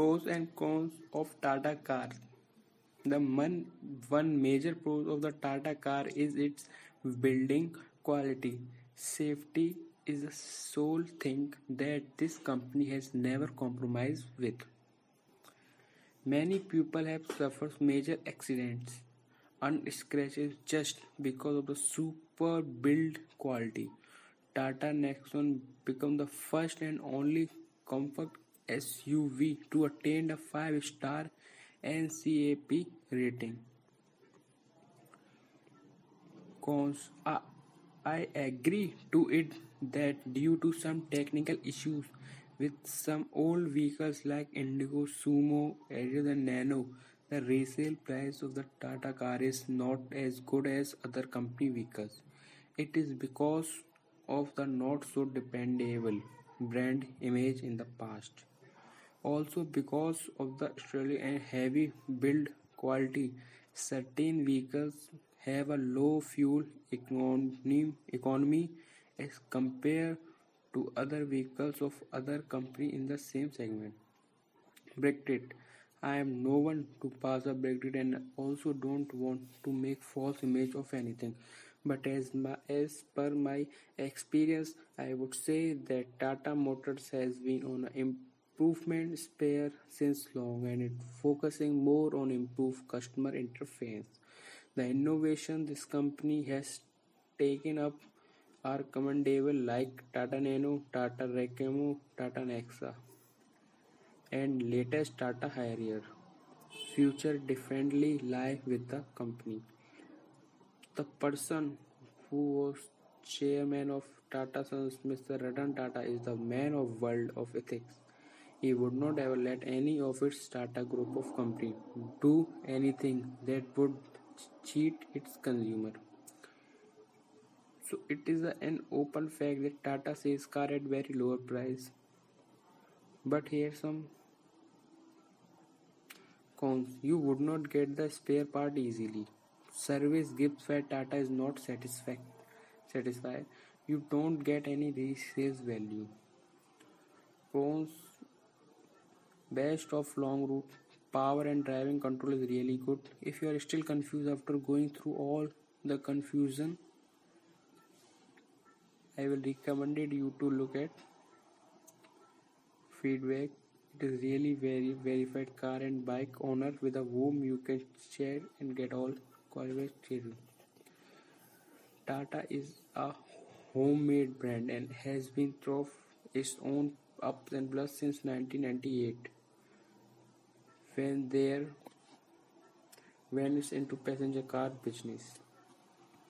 Pros and cons of Tata car. The one, one major pros of the Tata car is its building quality. Safety is the sole thing that this company has never compromised with. Many people have suffered major accidents and scratches just because of the super build quality. Tata Nexon became the first and only compact SUV to attain a 5 star NCAP rating. Cons uh, I agree to it that due to some technical issues with some old vehicles like Indigo, Sumo, Harrier and Nano, the resale price of the Tata car is not as good as other company vehicles. It is because of the not so dependable brand image in the past. Also because of the Australian and heavy build quality, certain vehicles have a low fuel economy, economy as compared to other vehicles of other company in the same segment. Brexit. I am no one to pass a Brexit and also don't want to make false image of anything. But as my, as per my experience, I would say that Tata Motors has been on an improvement spare since long and it focusing more on improved customer interface. The innovation this company has taken up are commendable like Tata Nano, Tata Recamo, Tata Nexa and latest Tata Harrier. Future definitely lie with the company. The person who was chairman of Tata Sons, Mr. Ratan Tata, is the man of world of ethics. He would not ever let any of its Tata group of company do anything that would cheat its consumer. So it is an open fact that Tata sells car at very lower price. But here some cons. You would not get the spare part easily. Service gives where Tata is not satisfied. Satisfied. You don't get any resale value. Cons. Best of long route. Power and driving control is really good. If you are still confused after going through all the confusion I will recommend you to look at feedback. It is really very verified car and bike owner with a whom you can share and get all qualified review. Tata is a homemade brand and has been through its own ups and plus since 1998 when there went into passenger car business.